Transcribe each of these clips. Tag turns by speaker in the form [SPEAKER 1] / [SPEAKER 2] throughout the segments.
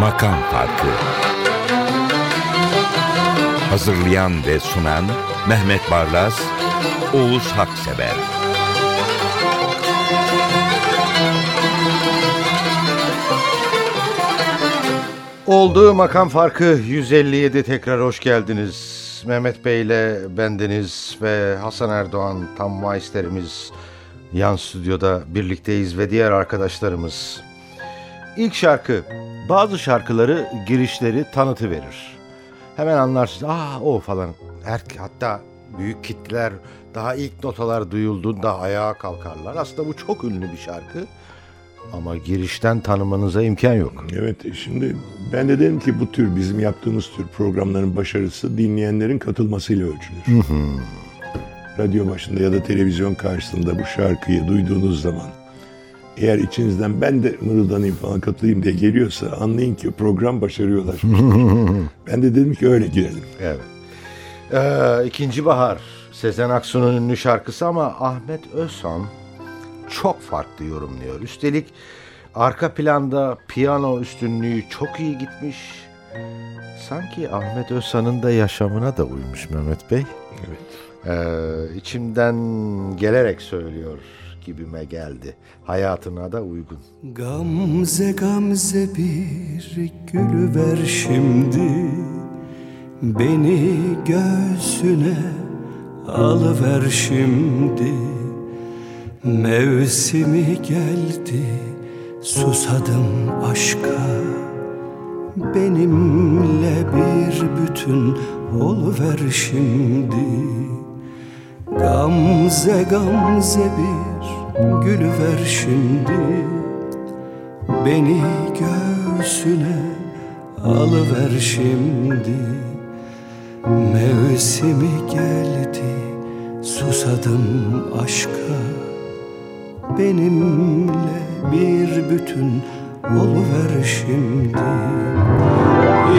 [SPEAKER 1] Makam Farkı Hazırlayan ve sunan Mehmet Barlas, Oğuz Haksever
[SPEAKER 2] Olduğu makam farkı 157 tekrar hoş geldiniz. Mehmet Bey ile bendeniz ve Hasan Erdoğan tam maisterimiz yan stüdyoda birlikteyiz ve diğer arkadaşlarımız. İlk şarkı bazı şarkıları girişleri tanıtı verir. Hemen anlarsınız aa o falan. Her, hatta büyük kitleler daha ilk notalar duyulduğunda ayağa kalkarlar. Aslında bu çok ünlü bir şarkı. Ama girişten tanımanıza imkan yok.
[SPEAKER 3] Evet şimdi ben de dedim ki bu tür bizim yaptığımız tür programların başarısı dinleyenlerin katılmasıyla ölçülür. Radyo başında ya da televizyon karşısında bu şarkıyı duyduğunuz zaman eğer içinizden ben de mırıldanayım falan katılayım diye geliyorsa anlayın ki program başarıya ulaşmış. ben de dedim ki öyle girelim.
[SPEAKER 2] Evet. Ee, İkinci Bahar Sezen Aksu'nun ünlü şarkısı ama Ahmet Özhan çok farklı yorumluyor. Üstelik arka planda piyano üstünlüğü çok iyi gitmiş. Sanki Ahmet Özhan'ın da yaşamına da uymuş Mehmet Bey.
[SPEAKER 3] Evet.
[SPEAKER 2] Ee, içimden gelerek söylüyor gibime geldi. Hayatına da uygun.
[SPEAKER 4] Gamze gamze bir gül ver şimdi Beni göğsüne alıver şimdi Mevsimi geldi susadım aşka. Benimle bir bütün oluver şimdi. Gamze gamze bir gülü ver şimdi. Beni göğsüne alıver şimdi. Mevsimi geldi susadım aşka Benimle bir bütün oluver şimdi.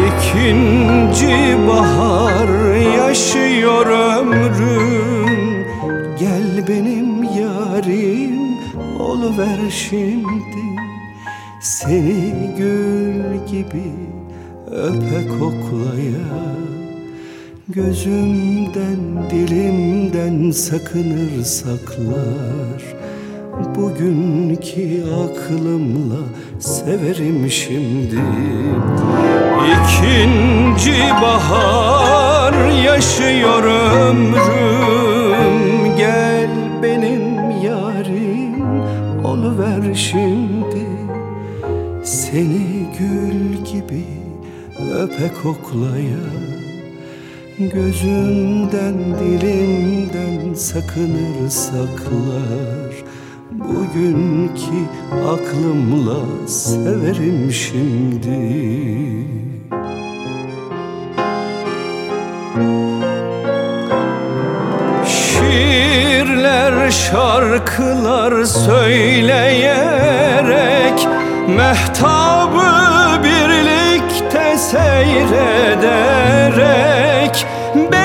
[SPEAKER 4] İkinci bahar yaşıyor ömrüm. Gel benim yarim oluver şimdi. Seni gül gibi öpe koklaya Gözümden dilimden sakınır saklar Bugünkü aklımla severim şimdi. İkinci bahar yaşıyor ömrüm. Gel benim yarim oluver şimdi. Seni gül gibi öpe koklaya Gözümden dilimden sakınır saklar Bugünkü aklımla severim şimdi. Şiirler, şarkılar söyleyerek Mehtabı birlikte seyrederek Benimle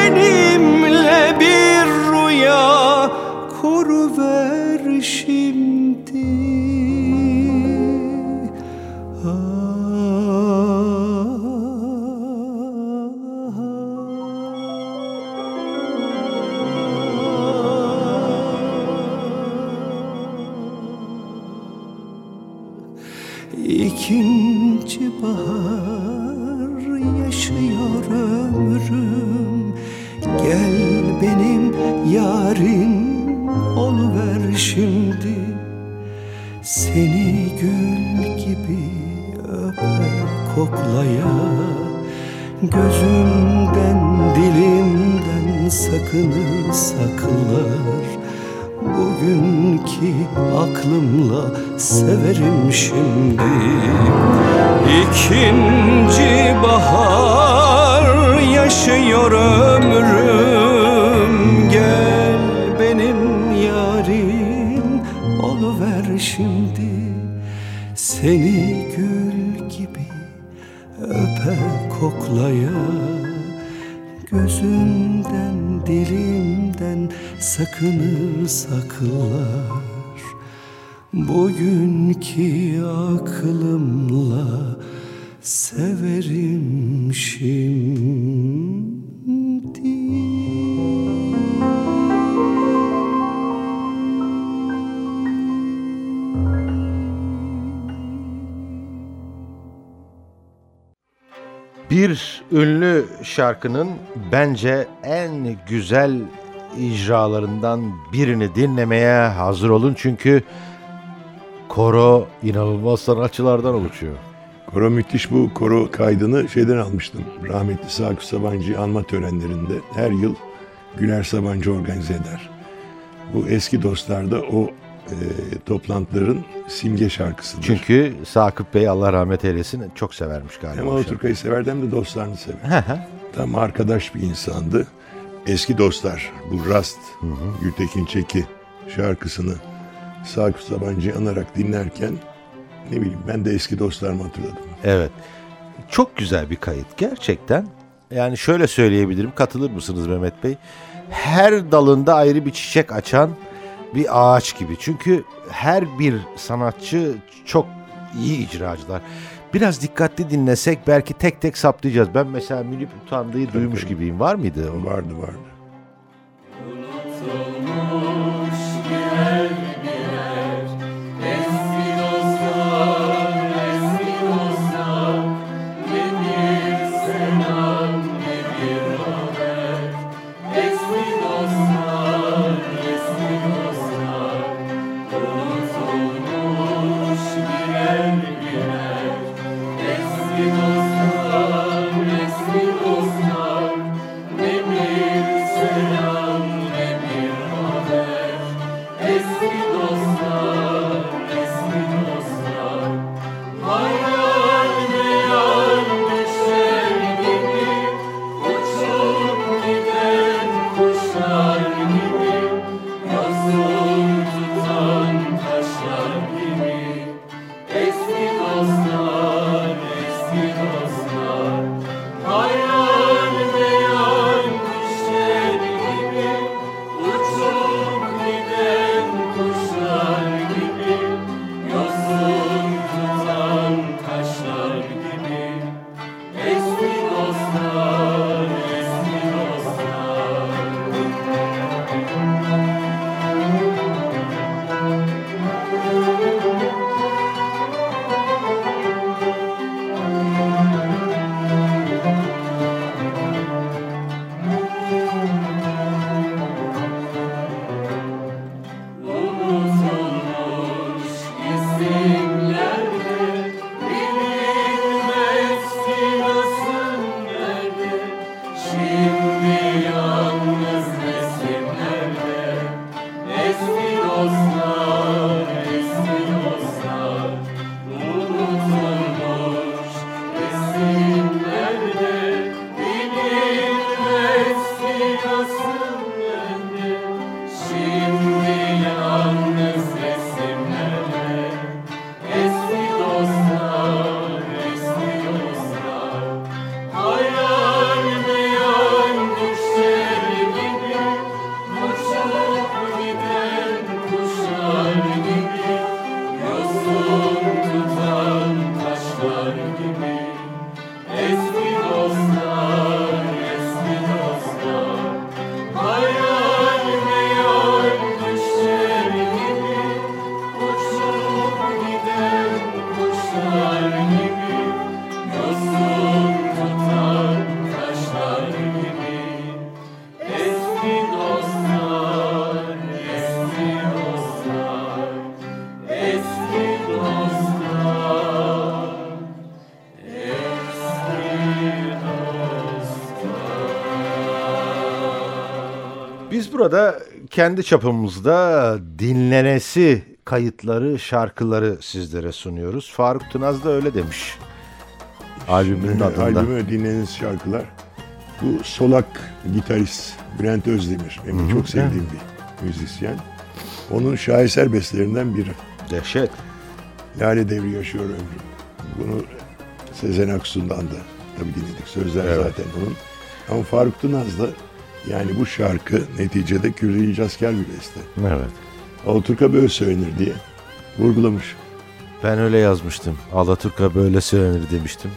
[SPEAKER 4] yarim oluver şimdi. Seni gül gibi öpe koklaya. Gözümden dilimden sakınır saklar. Bugünkü aklımla severim şimdi. İkinci bahar yaşıyor ömrüm Seni gül gibi öpe koklaya Gözümden sakınır saklar. Bugünkü aklımla severim şimdi
[SPEAKER 2] Bir ünlü şarkının bence en güzel icralarından birini dinlemeye hazır olun çünkü koro inanılmaz sanatçılardan oluşuyor.
[SPEAKER 5] Koro müthiş bu koro kaydını şeyden almıştım. Rahmetli Sakıp Sabancı anma törenlerinde her yıl Güler Sabancı organize eder. Bu eski dostlar da o e, toplantıların simge şarkısıdır.
[SPEAKER 2] Çünkü Sakıp Bey Allah rahmet eylesin çok severmiş galiba.
[SPEAKER 5] hem Alaturka'yı severdi hem de dostlarını sever. Tam arkadaş bir insandı. Eski dostlar bu Rast, Gültekin Çeki şarkısını Sakıp Sabancı anarak dinlerken ne bileyim ben de eski dostlarımı hatırladım.
[SPEAKER 2] Evet. Çok güzel bir kayıt gerçekten. Yani şöyle söyleyebilirim. Katılır mısınız Mehmet Bey? Her dalında ayrı bir çiçek açan bir ağaç gibi. Çünkü her bir sanatçı çok iyi icracılar. Biraz dikkatli dinlesek belki tek tek saptayacağız. Ben mesela Münip Utandı'yı duymuş gibiyim. Var mıydı? o?
[SPEAKER 5] Vardı vardı.
[SPEAKER 2] Kendi çapımızda dinlenesi kayıtları, şarkıları sizlere sunuyoruz. Faruk Tınaz da öyle demiş. Albümünün adında.
[SPEAKER 5] Albümü dinlediğiniz şarkılar. Bu solak gitarist Bülent Özdemir. Benim çok sevdiğim bir müzisyen. Onun şaheser bestelerinden biri.
[SPEAKER 2] Dehşet.
[SPEAKER 5] Lale devri yaşıyor ömrüm. Bunu Sezen Aksu'ndan da tabii dinledik. Sözler
[SPEAKER 2] Evet.
[SPEAKER 5] zaten onun. Ama Faruk Tınaz da
[SPEAKER 3] Yani bu şarkı neticede Kürdi İlcasker bir beste.
[SPEAKER 2] Evet.
[SPEAKER 3] Alaturka böyle söylenir diye vurgulamış.
[SPEAKER 2] Ben öyle yazmıştım. Alaturka böyle söylenir demiştim.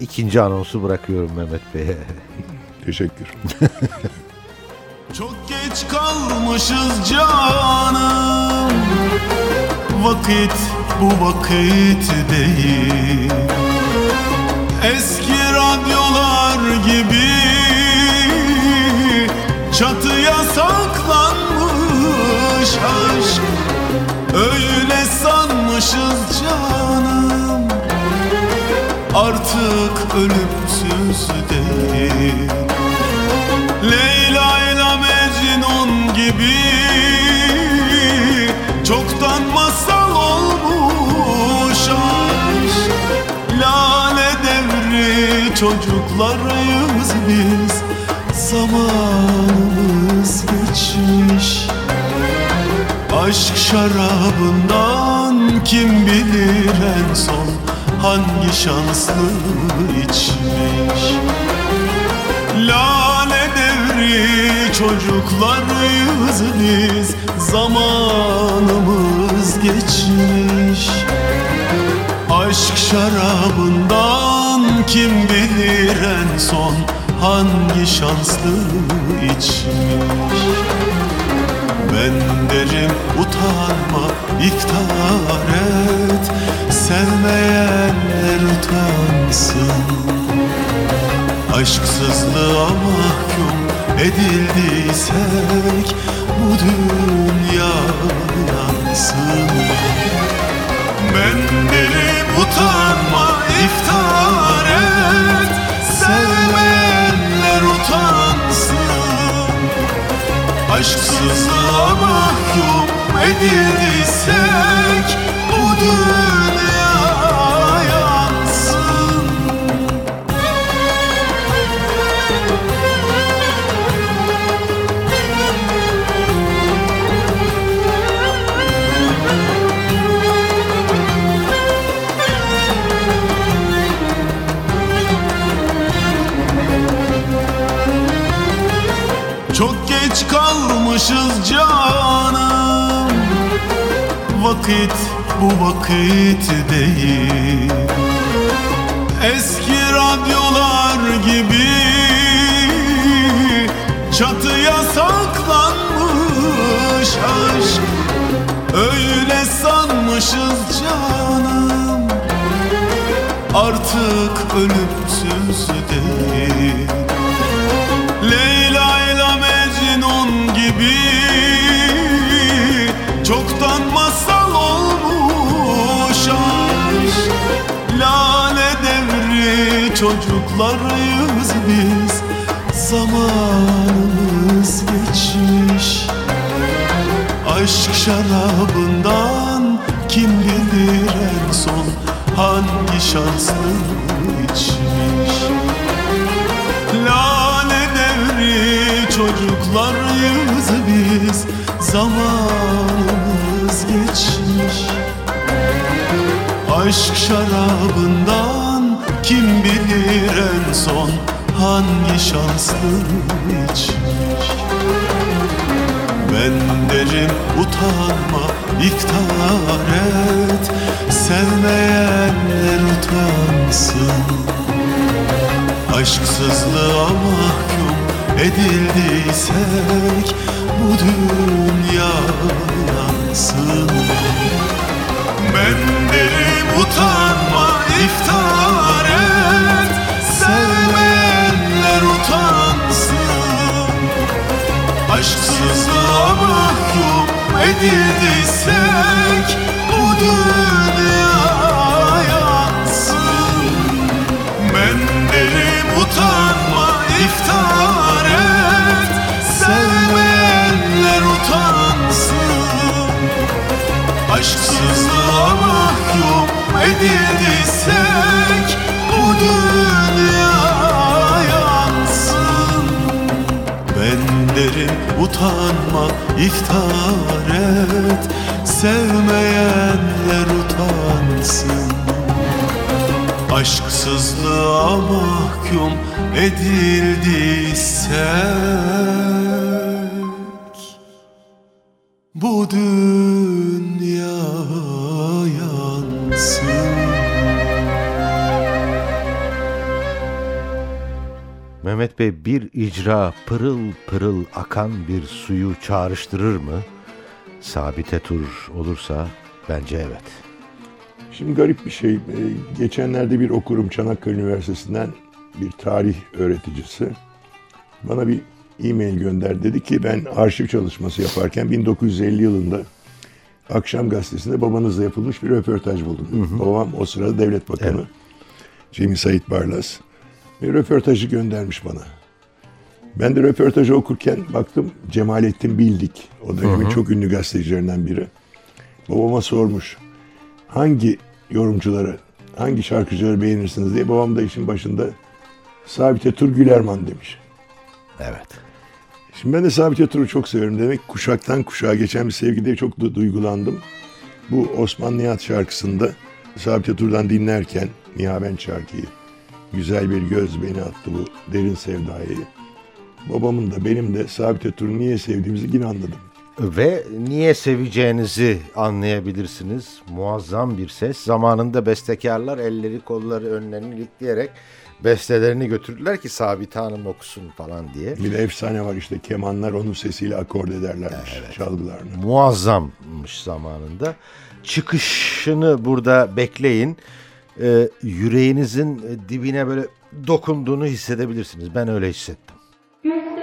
[SPEAKER 2] İkinci anonsu bırakıyorum Mehmet Bey'e.
[SPEAKER 3] Teşekkür.
[SPEAKER 6] Çok geç kalmışız canım Vakit bu vakit değil Eski radyolar gibi Çatıya saklanmış aşk. Öyle sanmışız canım. Artık ölümsüz değil. Leyla ile Mecnun gibi Çoktan masal olmuş aşk. Lale devri çocuklarıyız biz. Zamanımız Aşk şarabından kim bilir en son Hangi şanslı içmiş? Lale devri çocuklarıyız biz Zamanımız geçmiş. Aşk şarabından kim bilir en son Hangi şanslı içmiş Ben derim utanma iftar et. Sevmeyenler utansın. Aşksızlığa mahkum edildiysek Bu dünya yansın. Ben derim utanma iftar Aşksızlığa mahkum edildiysek Bu dünya kalmışız canım. Vakit bu vakit değil. Eski radyolar gibi Çatıya saklanmış aşk. Öyle sanmışız canım. Artık ölümsüz değil. Leyla gibi Çoktan masal olmuş aşk. Lale devri çocuklarıyız biz Zamanımız geçmiş. Aşk şarabından kim bilir en son Hangi şanslı içmiş Lale devri çocuklarıyız biz Zamanımız geçmiş. Aşk şarabından kim bilir en son Hangi şanslı içmiş Ben derim utanma iftar et. Sevmeyenler utansın. Aşksızlığa mahkum edildiysek Bu dünya yansın. Ben derim utanma iftar et Sevmeyenler utansın. Aşksızlığa mahkum edildiysek derim utanma iftar et. Sevmeyenler utansın. Aşksızlığa mahkum edildiysek
[SPEAKER 2] bir icra pırıl pırıl akan bir suyu çağrıştırır mı? Sabite tur olursa bence evet.
[SPEAKER 3] Şimdi garip bir şey. Ee, Geçenlerde bir okurum Çanakkale Üniversitesi'nden bir tarih öğreticisi bana bir e-mail gönder. Dedi ki ben arşiv çalışması yaparken 1950 yılında Akşam Gazetesi'nde babanızla yapılmış bir röportaj buldum. Babam o sırada devlet bakanı. Cemil Sait Barlas. Ve röportajı göndermiş bana. Ben de röportajı okurken baktım Cemalettin Bildik. O dönemin çok ünlü gazetecilerinden biri. Babama sormuş. Hangi yorumcuları, hangi şarkıcıları beğenirsiniz diye. Babam da işin başında Sabite Tur Gülerman demiş.
[SPEAKER 2] Evet.
[SPEAKER 3] Şimdi ben de Sabit Yatır'ı çok severim. Demek kuşaktan kuşağa geçen bir sevgide çok du- duygulandım. Bu Osman Nihat şarkısında Sabit Yatır'dan dinlerken Nihavent şarkıyı Güzel bir göz beni attı bu derin sevdayı. Babamın da benim de Sabit Yatır'ı niye sevdiğimizi yine anladım.
[SPEAKER 2] Ve niye seveceğinizi anlayabilirsiniz. Muazzam bir ses. Zamanında bestekarlar elleri kolları önlerini ilikleyerek bestelerini götürdüler ki Sabit Hanım okusun falan diye.
[SPEAKER 3] Bir de efsane var işte kemanlar onun sesiyle akord ederlermiş çalgılarını.
[SPEAKER 2] Muazzammış zamanında. Çıkışını burada bekleyin. Ee, yüreğinizin dibine böyle dokunduğunu hissedebilirsiniz. Ben öyle hissettim.
[SPEAKER 7] Güzel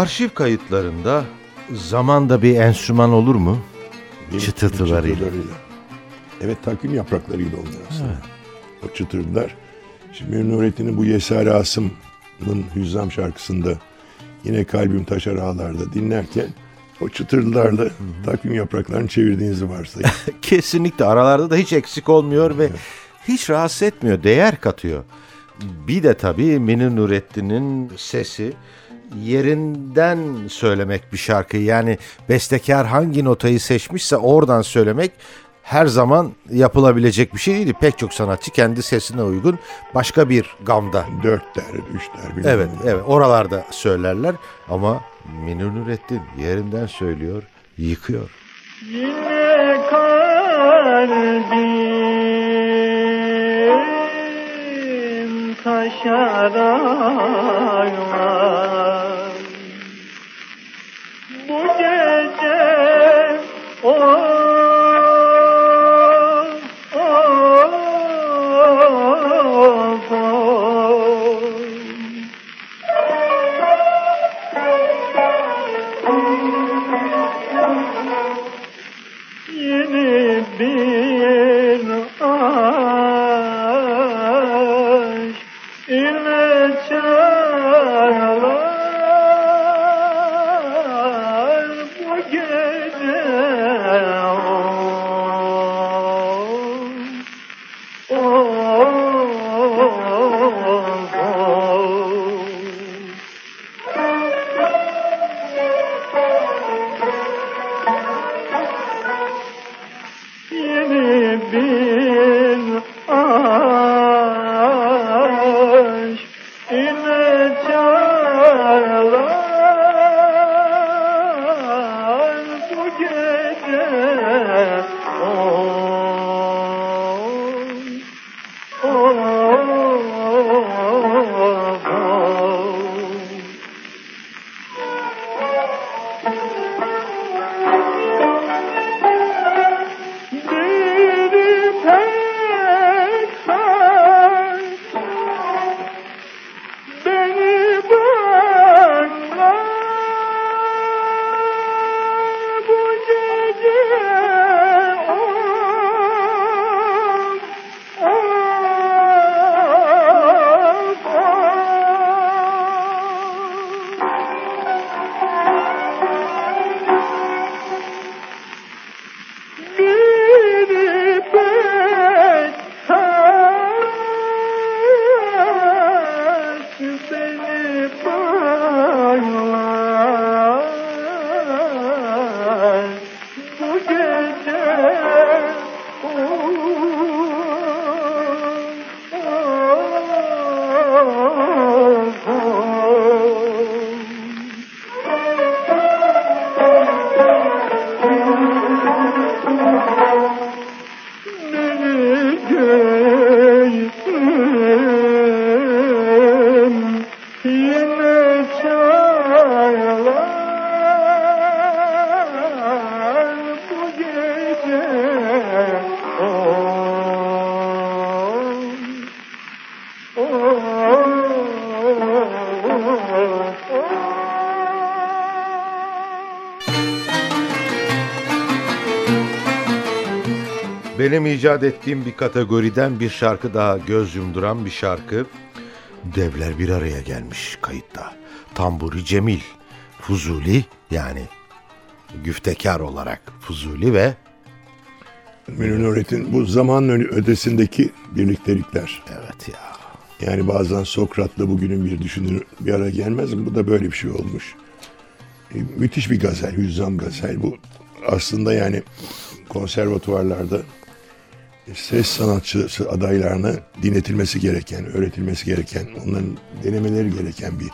[SPEAKER 2] Arşiv kayıtlarında zamanda bir enstrüman olur mu?
[SPEAKER 3] Mi?
[SPEAKER 2] Çıtırtılarıyla.
[SPEAKER 3] Çıtırtılarıyla. Evet takvim yapraklarıydı onlar aslında. O çıtırdılar. Şimdi Nurettin'in bu Yesari Asım'ın Hüzzam şarkısında yine kalbim taşar ağlarda dinlerken o çıtırdılarla takvim yapraklarını çevirdiğinizi varsayın.
[SPEAKER 2] Kesinlikle aralarda da hiç eksik olmuyor ve hiç rahatsız etmiyor, değer katıyor. Bir de tabii Münir Nurettin'in sesi yerinden söylemek bir şarkıyı yani bestekar hangi notayı seçmişse oradan söylemek her zaman yapılabilecek bir şey değildi. Pek çok sanatçı kendi sesine uygun başka bir gamda.
[SPEAKER 3] Dört der, üç der. bilmem
[SPEAKER 2] Evet, evet oralarda söylerler ama Münir Nurettin yerinden söylüyor, yıkıyor.
[SPEAKER 8] Yine kalbim taşarak var. Beni
[SPEAKER 2] bil. İcat ettiğim bir kategoriden bir şarkı daha göz yumduran bir şarkı. Devler bir araya gelmiş kayıtta. Tamburi Cemil, Fuzuli yani güftekar olarak Fuzuli ve
[SPEAKER 3] Münir Nurettin bu zaman önü- ötesindeki birliktelikler.
[SPEAKER 2] evet ya
[SPEAKER 3] Yani bazen Sokrat'la bugünün bir düşünür bir ara gelmez mi? Bu da böyle bir şey olmuş. E, müthiş bir gazel, Hüzzam gazel bu. Aslında yani konservatuvarlarda ses sanatçısı adaylarına dinletilmesi gereken, öğretilmesi gereken, onların denemeleri gereken bir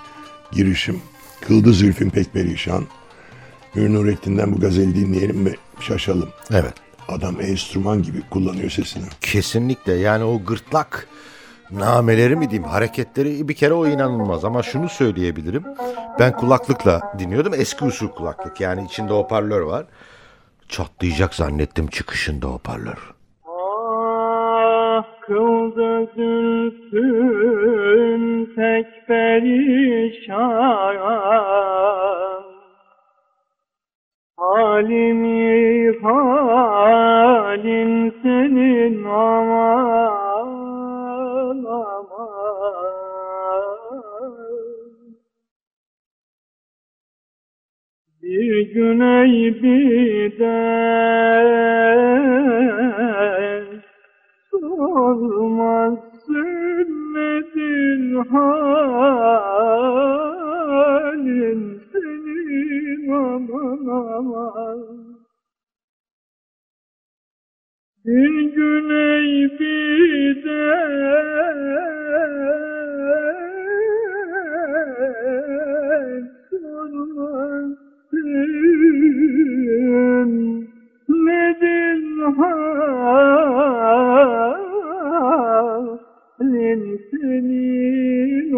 [SPEAKER 3] girişim. Kıldı Zülfün pek perişan. Münir Nurettin'den bu gazeli dinleyelim ve şaşalım.
[SPEAKER 2] evet
[SPEAKER 3] Adam enstrüman gibi kullanıyor sesini.
[SPEAKER 2] kesinlikle yani o gırtlak nameleri mi diyeyim hareketleri bir kere o inanılmaz ama şunu söyleyebilirim ben kulaklıkla dinliyordum eski usul kulaklık yani içinde hoparlör var çatlayacak zannettim çıkışında hoparlör
[SPEAKER 8] kıldı zülfün pek perişan. Halimi halin senin aman aman. Bir güney bir de olmaz sünnetin halin senin aman aman. Bir gün bir de sormasın nedir hal? للسنين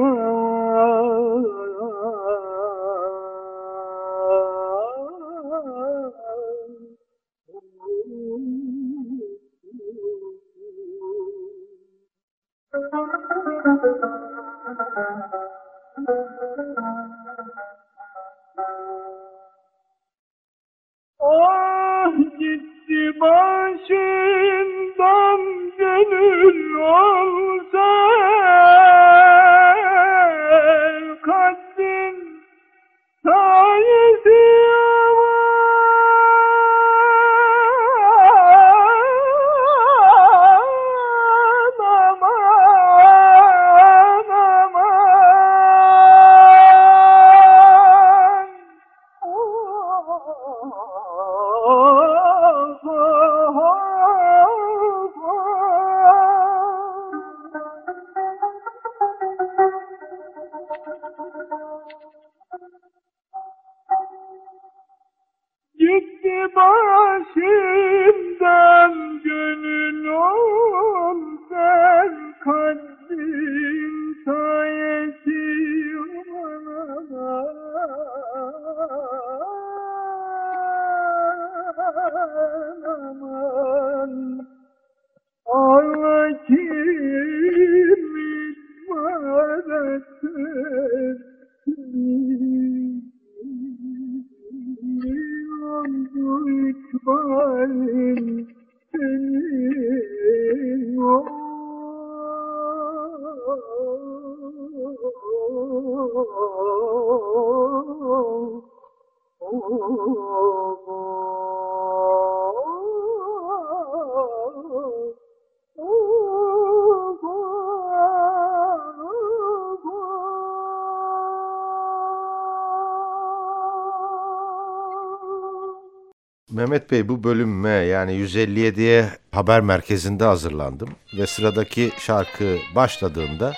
[SPEAKER 2] Mehmet Bey bu bölümme yani 157'ye haber merkezinde hazırlandım ve sıradaki şarkı başladığında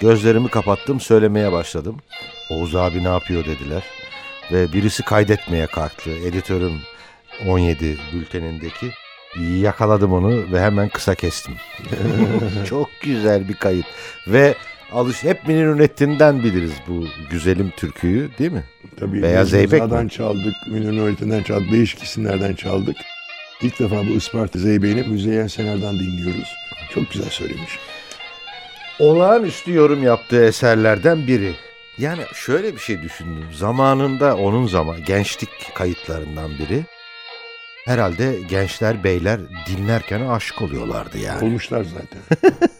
[SPEAKER 2] gözlerimi kapattım söylemeye başladım. Oğuz abi ne yapıyor dediler ve birisi kaydetmeye kalktı. Editörüm 17 bültenindeki yakaladım onu ve hemen kısa kestim. Çok güzel bir kayıt ve alış hep Münir Nurettin'den biliriz bu güzelim türküyü değil mi?
[SPEAKER 3] Tabii
[SPEAKER 2] Beyaz Zeybek mi?
[SPEAKER 3] çaldık, Münir Nurettin'den çaldık, değişik isimlerden çaldık. İlk defa bu Isparta Zeybeğini Müzeyyen Sener'den dinliyoruz. Çok güzel söylemiş.
[SPEAKER 2] olağanüstü yorum yaptığı eserlerden biri. Yani şöyle bir şey düşündüm. Zamanında onun zaman gençlik kayıtlarından biri. Herhalde gençler beyler dinlerken aşık oluyorlardı yani.
[SPEAKER 3] Olmuşlar zaten.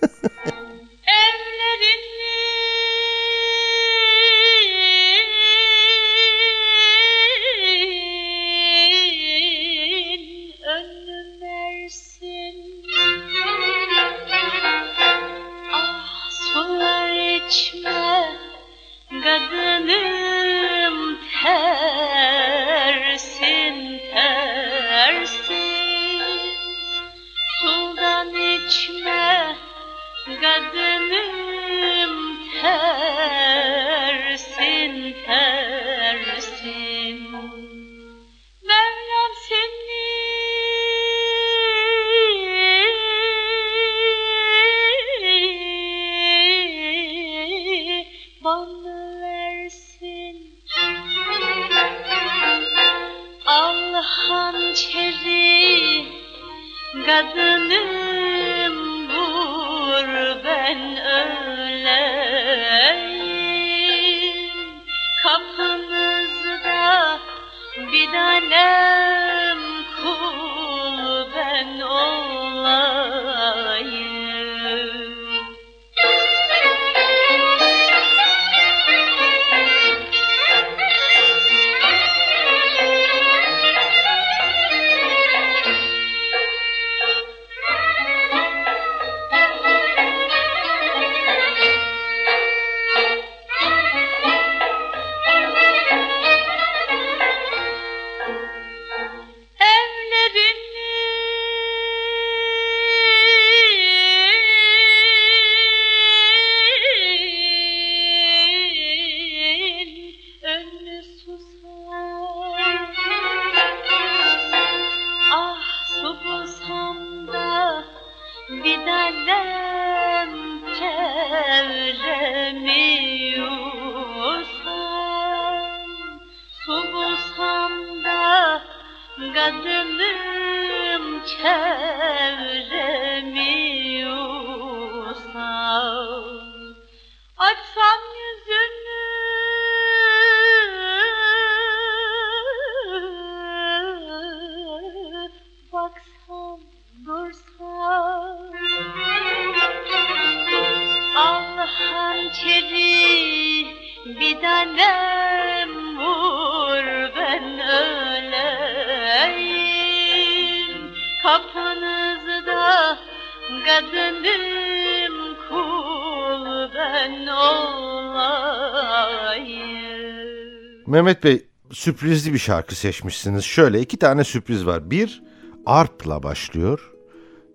[SPEAKER 2] Mehmet Bey sürprizli bir şarkı seçmişsiniz. Şöyle iki tane sürpriz var. Bir arpla başlıyor.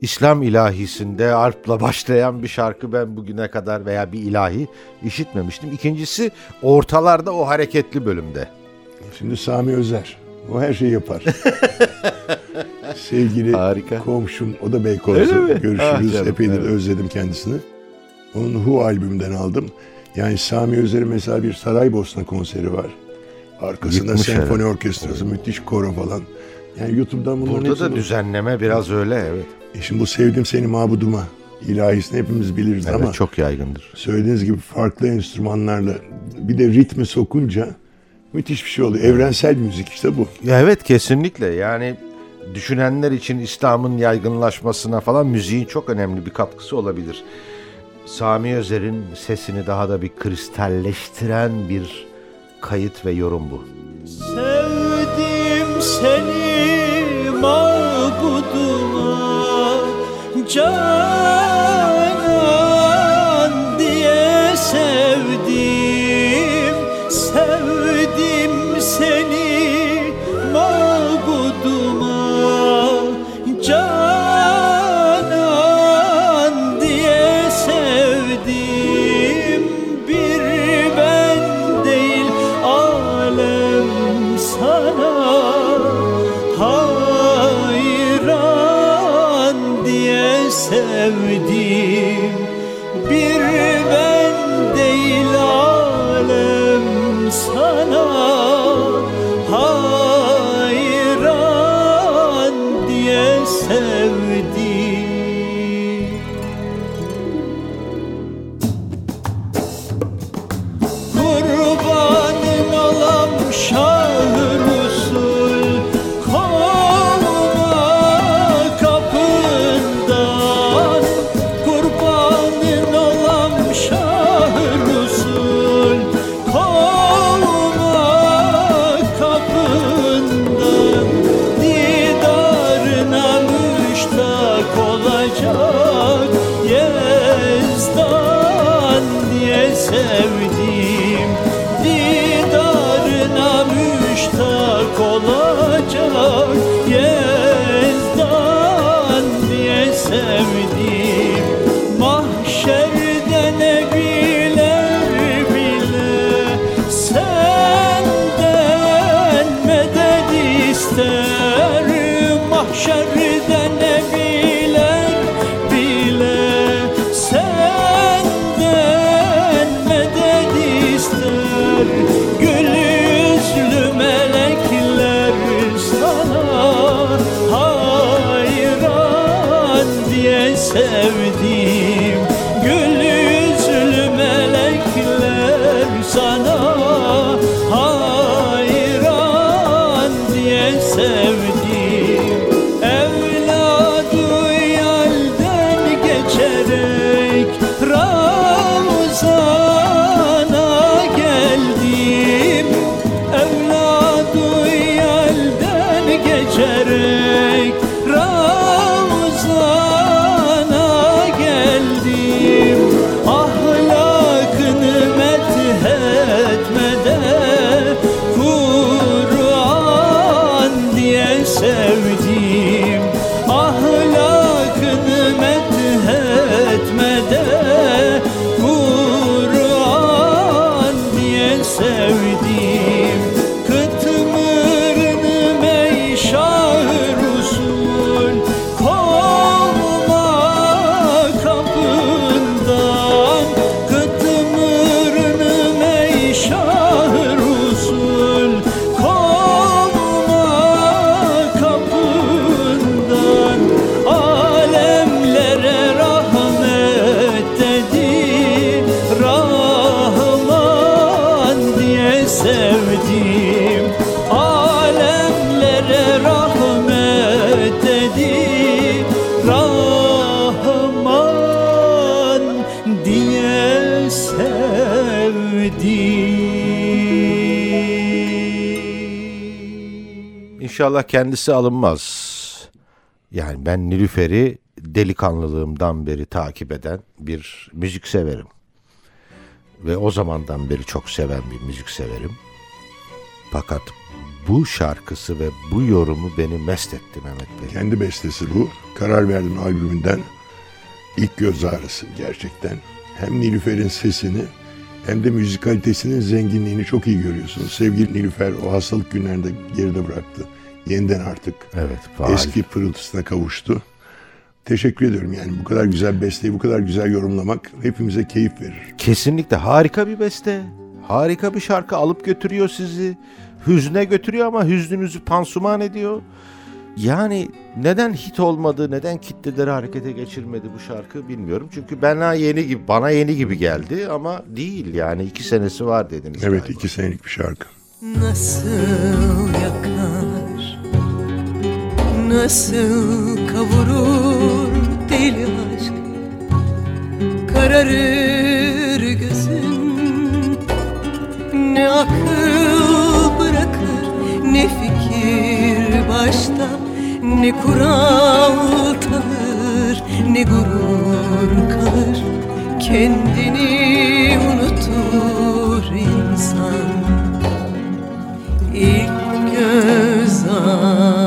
[SPEAKER 2] İslam ilahisinde arpla başlayan bir şarkı ben bugüne kadar veya bir ilahi işitmemiştim. İkincisi ortalarda o hareketli bölümde.
[SPEAKER 3] Şimdi Sami Özer. O her şeyi yapar. Sevgili
[SPEAKER 2] Harika.
[SPEAKER 3] komşum, o da Beykoz'da.
[SPEAKER 2] Mi?
[SPEAKER 3] Görüşürüz.
[SPEAKER 2] Ah canım,
[SPEAKER 3] Epeydir
[SPEAKER 2] evet.
[SPEAKER 3] özledim kendisini. Onun Hu albümünden aldım. Yani Sami Özer'in mesela bir Saraybosna konseri var. Arkasında
[SPEAKER 2] Yıkmış
[SPEAKER 3] senfoni
[SPEAKER 2] herhalde.
[SPEAKER 3] orkestrası, müthiş koro falan. Yani YouTube'dan bunların
[SPEAKER 2] Burada da düzenleme biraz öyle evet.
[SPEAKER 3] E şimdi bu sevdim seni mabuduma ilahisini hepimiz biliriz
[SPEAKER 2] Evet
[SPEAKER 3] ama
[SPEAKER 2] çok yaygındır.
[SPEAKER 3] söylediğiniz gibi farklı enstrümanlarla bir de ritmi sokunca müthiş bir şey oluyor. Evrensel müzik işte bu.
[SPEAKER 2] Ya evet kesinlikle yani düşünenler için İslam'ın yaygınlaşmasına falan müziğin çok önemli bir katkısı olabilir. Sami Özer'in sesini daha da bir kristalleştiren bir kayıt ve yorum bu.
[SPEAKER 4] Sevdim seni mabuduma Canan ister Mahşerde
[SPEAKER 2] İnşallah kendisi alınmaz. Yani ben Nilüfer'i delikanlılığımdan beri takip eden bir müzik severim. Ve o zamandan beri çok seven bir müzik severim. Fakat bu şarkısı ve bu yorumu beni mest etti Mehmet Bey.
[SPEAKER 3] Kendi bestesi bu. Karar verdim albümünden. İlk göz ağrısı gerçekten. Hem Nilüfer'in sesini hem de müzikalitesinin zenginliğini çok iyi görüyorsunuz. Sevgili Nilüfer o hastalık günlerinde geride bıraktı. Yeniden artık
[SPEAKER 2] Evet, faal.
[SPEAKER 3] eski pırıltısına kavuştu. Teşekkür ediyorum yani bu kadar güzel besteyi bu kadar güzel yorumlamak hepimize keyif verir.
[SPEAKER 2] Kesinlikle harika bir beste. Harika bir şarkı alıp götürüyor sizi. Hüzne götürüyor ama hüznünüzü pansuman ediyor. Yani neden hit olmadı, neden kitleleri harekete geçirmedi bu şarkı bilmiyorum. Çünkü bana yeni gibi, bana yeni gibi geldi ama değil yani iki senesi var dediniz.
[SPEAKER 3] Evet
[SPEAKER 2] galiba.
[SPEAKER 3] iki senelik bir şarkı.
[SPEAKER 9] Nasıl yakar Nasıl kavurur deli aşk? Kararır gözün. Ne akıl bırakır ne fikir başta Ne kural tanır ne gurur kalır. Kendini unutur insan. İlk göz ağrısı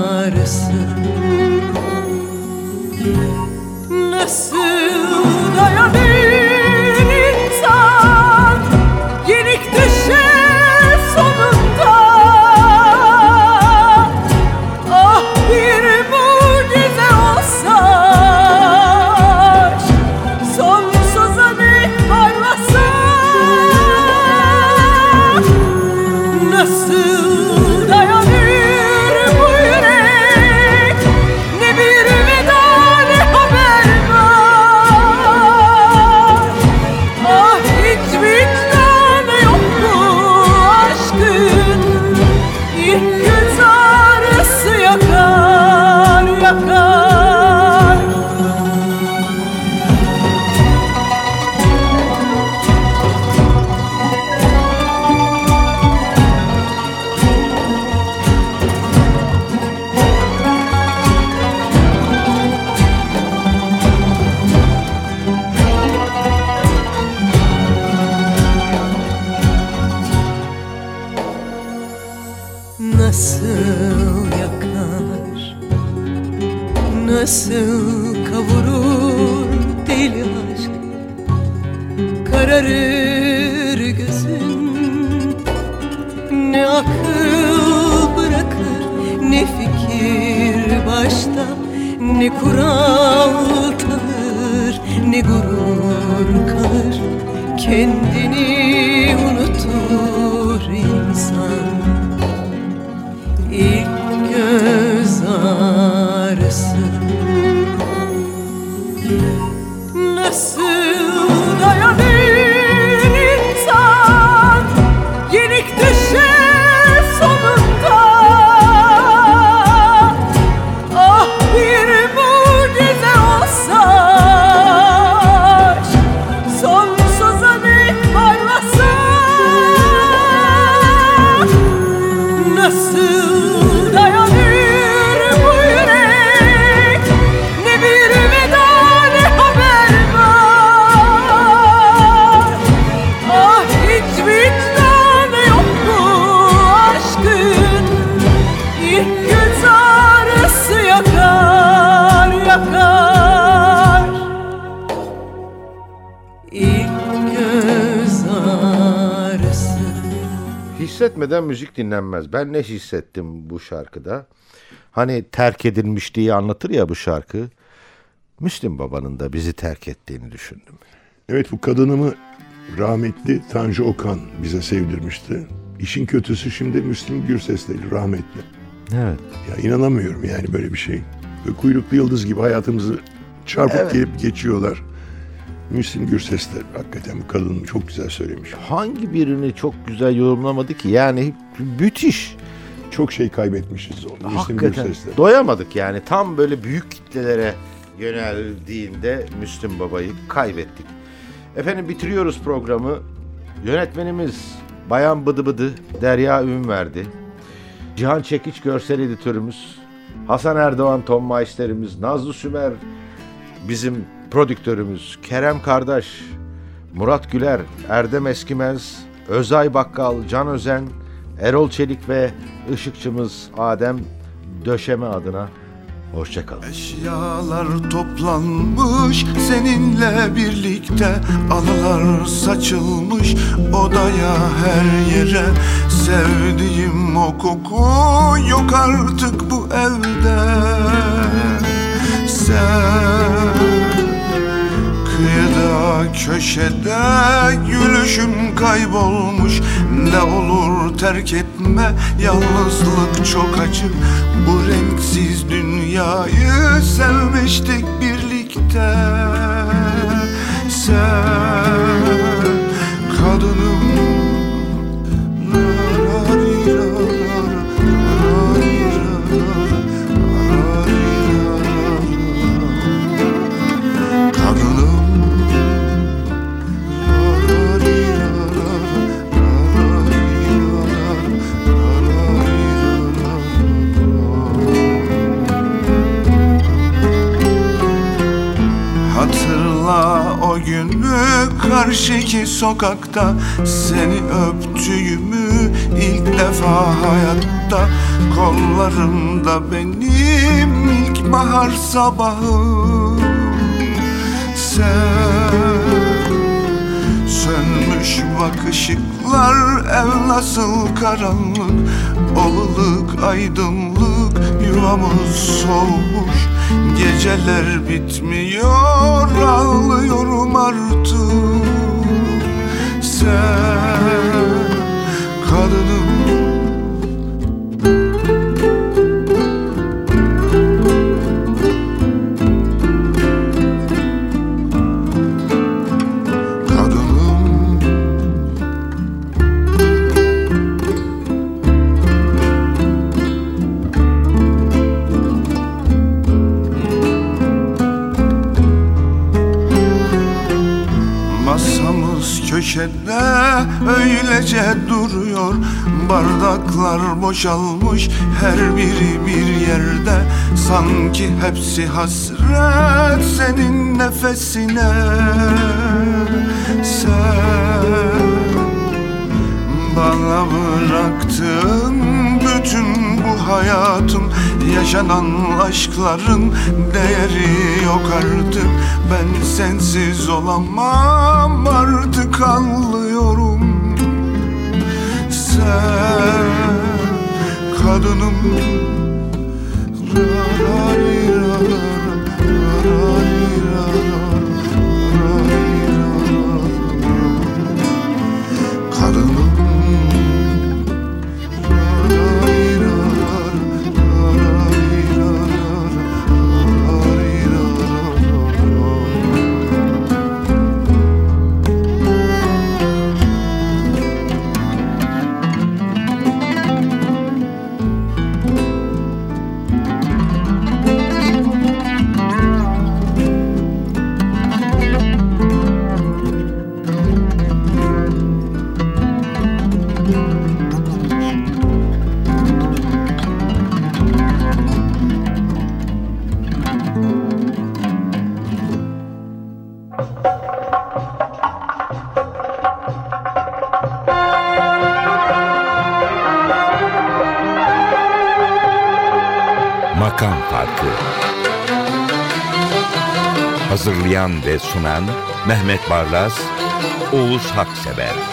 [SPEAKER 2] Hissetmeden müzik dinlenmez. Ben ne hissettim bu şarkıda? Hani terk edilmişliği anlatır ya bu şarkı. Müslüm Baba'nın da bizi terk ettiğini düşündüm.
[SPEAKER 3] Evet bu kadınımı rahmetli Tanju Okan bize sevdirmişti. İşin kötüsü şimdi Müslüm Gürses'teydi rahmetli.
[SPEAKER 2] Evet.
[SPEAKER 3] Ya inanamıyorum yani böyle bir şey. Böyle kuyruklu yıldız gibi hayatımızı çarpıp gelip geçiyorlar. Müslüm Gürses de hakikaten bu kadın çok güzel söylemiş.
[SPEAKER 2] Hangi birini çok güzel yorumlamadı ki? Yani müthiş.
[SPEAKER 3] Çok şey kaybetmişiz o
[SPEAKER 2] Hakikaten
[SPEAKER 3] Gürses'te.
[SPEAKER 2] doyamadık yani. Tam böyle büyük kitlelere yöneldiğinde Müslüm Baba'yı kaybettik. Efendim bitiriyoruz programı. Yönetmenimiz Bayan Bıdı Bıdı Derya Ünverdi. Cihan Çekiç görsel editörümüz. Hasan Erdoğan Tom Meister'imiz. Nazlı Sümer bizim prodüktörümüz. Kerem Kardeş. Murat Güler, Erdem Eskimez, Özay Bakkal, Can Özen, Erol Çelik ve ışıkçımız Adem Döşeme adına hoşçakalın.
[SPEAKER 10] Eşyalar toplanmış seninle birlikte Anılar saçılmış odaya her yere Sevdiğim o koku yok artık bu evde Sen Kıyıda köşede gülüşüm kaybolmuş. Ne olur terk etme yalnızlık çok acı. Bu renksiz dünyayı sevmiştik birlikte. Sen kadınım O günü karşıki sokakta Seni öptüğümü ilk defa hayatta. Kollarımda benim ilk bahar sabahı. Sen Sönmüş bak ışıklar ev nasıl karanlık? Oluluk aydınlık yuvamız soğumuş Geceler bitmiyor ağlıyorum artık. Sen kadınım öylece duruyor. Bardaklar boşalmış her biri bir yerde. Sanki hepsi hasret senin nefesine. Sen bana bıraktın bütün bu hayatım Yaşanan aşkların değeri yok artık. Ben sensiz olamam kadınım
[SPEAKER 1] sunan Mehmet Barlas, Oğuz Haksever